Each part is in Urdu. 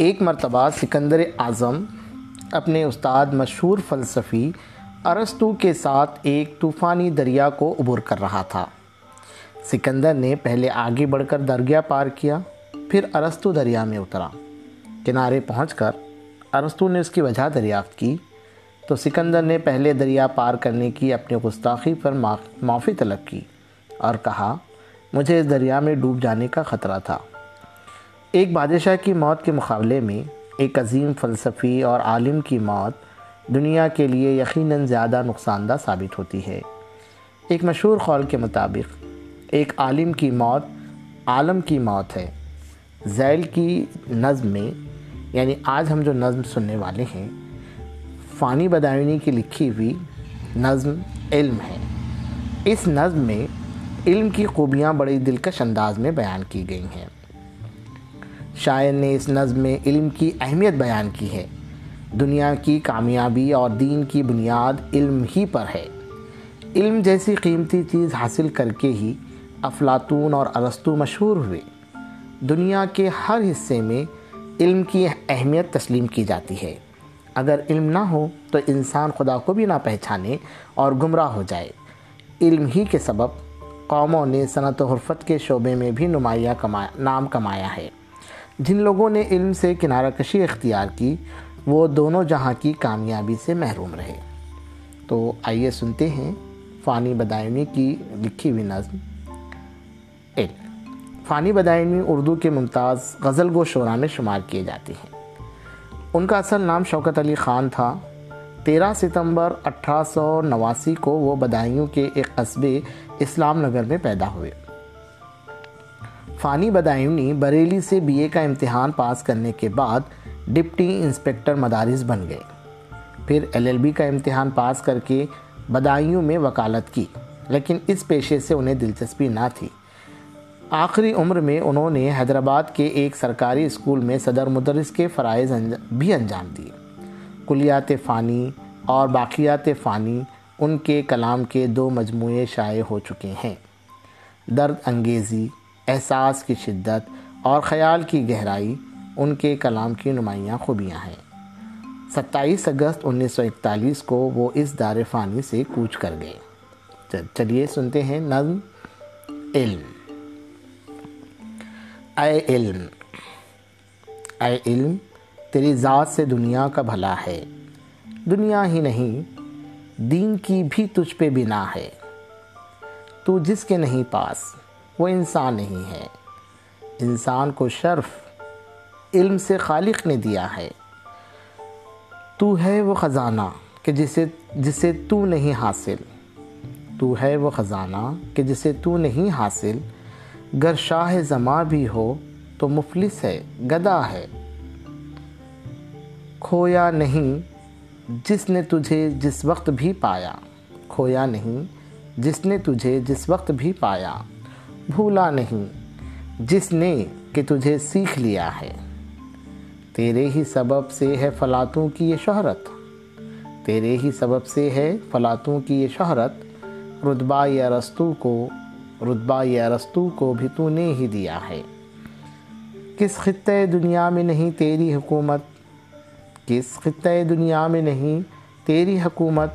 ایک مرتبہ سکندر اعظم اپنے استاد مشہور فلسفی ارسطو کے ساتھ ایک طوفانی دریا کو عبور کر رہا تھا۔ سکندر نے پہلے آگے بڑھ کر دریا پار کیا، پھر ارسطو دریا میں اترا۔ کنارے پہنچ کر ارسطو نے اس کی وجہ دریافت کی۔ تو سکندر نے پہلے دریا پار کرنے کی اپنی گستاخی پر معافی طلب کی اور کہا، مجھے اس دریا میں ڈوب جانے کا خطرہ تھا۔ ایک بادشاہ کی موت کے مقابلے میں ایک عظیم فلسفی اور عالم کی موت دنیا کے لیے یقیناً زیادہ نقصان دہ ثابت ہوتی ہے۔ ایک مشہور خول کے مطابق، ایک عالم کی موت عالم کی موت ہے۔ ذیل کی نظم میں یعنی آج ہم جو نظم سننے والے ہیں، فانی بدائنی کی لکھی ہوئی نظم علم ہے۔ اس نظم میں علم کی خوبیاں بڑی دلکش انداز میں بیان کی گئی ہیں۔ شاعر نے اس نظم میں علم کی اہمیت بیان کی ہے۔ دنیا کی کامیابی اور دین کی بنیاد علم ہی پر ہے۔ علم جیسی قیمتی چیز حاصل کر کے ہی افلاطون اور ارسطو مشہور ہوئے۔ دنیا کے ہر حصے میں علم کی اہمیت تسلیم کی جاتی ہے۔ اگر علم نہ ہو تو انسان خدا کو بھی نہ پہچانے اور گمراہ ہو جائے۔ علم ہی کے سبب قوموں نے صنعت و حرفت کے شعبے میں بھی نمایاں کمایا نام کمایا ہے۔ جن لوگوں نے علم سے کنارہ کشی اختیار کی، وہ دونوں جہاں کی کامیابی سے محروم رہے۔ تو آئیے سنتے ہیں فانی بدائمی کی لکھی ہوئی نظم۔ علم فانی بدائنی اردو کے ممتاز غزل گو شعراء میں شمار کیے جاتے ہیں۔ ان کا اصل نام شوکت علی خان تھا۔ تیرہ ستمبر اٹھارہ سو نواسی کو وہ بدائیوں کے ایک قصبے اسلام نگر میں پیدا ہوئے۔ فانی بدائنی بریلی سے بی اے کا امتحان پاس کرنے کے بعد ڈپٹی انسپیکٹر مدارس بن گئے۔ پھر ایل ایل بی کا امتحان پاس کر کے بدائیوں میں وکالت کی، لیکن اس پیشے سے انہیں دلچسپی نہ تھی۔ آخری عمر میں انہوں نے حیدرآباد کے ایک سرکاری اسکول میں صدر مدرس کے فرائض بھی انجام دیے۔ کلیات فانی اور باقیات فانی ان کے کلام کے دو مجموعے شائع ہو چکے ہیں۔ درد انگیزی احساس کی شدت اور خیال کی گہرائی، ان کے کلام کی نمایاں خوبیاں ہیں۔ ستائیس اگست انیس سو اکتالیس کو وہ اس دار فانی سے کوچ کر گئے۔ چلیے سنتے ہیں نظم۔ علم۔ اے علم۔ اے علم، تیری ذات سے دنیا کا بھلا ہے۔ دنیا ہی نہیں، دین کی بھی تجھ پہ بنا ہے۔ تو جس کے نہیں پاس وہ انسان نہیں ہے۔ انسان کو شرف، علم سے خالق نے دیا ہے۔ تو ہے وہ خزانہ کہ جسے جسے تو نہیں حاصل۔ تو ہے وہ خزانہ کہ جسے تو نہیں حاصل۔ گر شاہ زماں بھی ہو تو مفلس ہے، گدا ہے۔ کھویا نہیں جس نے تجھے جس وقت بھی پایا۔ کھویا نہیں جس نے تجھے جس وقت بھی پایا۔ بھولا نہیں، جس نے کہ تجھے سیکھ لیا ہے۔ تیرے ہی سبب سے ہے فلاتوں کی یہ شہرت۔ تیرے ہی سبب سے ہے فلاتوں کی یہ شہرت۔ رتبہ یا رستو کو، رتبہ یا رستو کو بھی تو نے ہی دیا ہے۔ کس خطۂ دنیا میں نہیں تیری حکومت؟ کس خطۂ دنیا میں نہیں تیری حکومت؟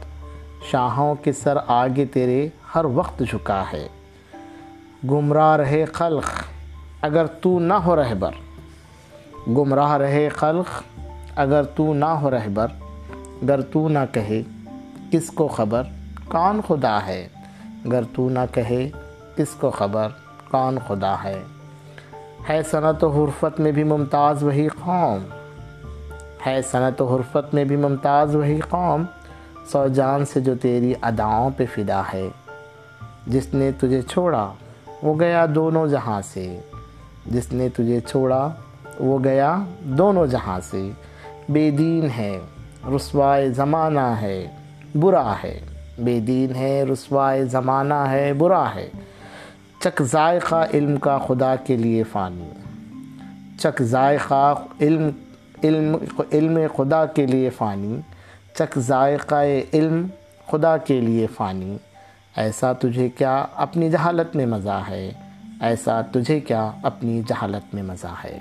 شاہوں کے سر آگے تیرے ہر وقت جھکا ہے۔ گمراہ رہے خلق، اگر تو نہ ہو رہبر۔ گمراہ رہے خلق، اگر تو نہ ہو رہبر۔ گر تو نہ کہے کس کو خبر کون خدا ہے۔ گر تو نہ کہے کس کو خبر کون خدا ہے۔ ہے صنعت و حرفت میں بھی ممتاز وہی قوم۔ ہے صنعت و حرفت میں بھی ممتاز وہی قوم۔ سو جان سے جو تیری اداؤں پہ فدا ہے۔ جس نے تجھے چھوڑا وہ گیا دونوں جہاں سے۔ جس نے تجھے چھوڑا، وہ گیا دونوں جہاں سے۔ بے دین ہے، رسوائے زمانہ ہے، برا ہے۔ بے دین ہے، رسوائے زمانہ ہے، برا ہے۔ چک ذائقہ علم کا خدا کے لیے فانی۔ چک ذائقہ علم علم علم خدا کے لیے فانی۔ چک ذائقہ علم خدا کے لیے فانی۔ ایسا تجھے کیا اپنی جہالت میں مزہ ہے؟ ایسا تجھے کیا اپنی جہالت میں مزہ ہے؟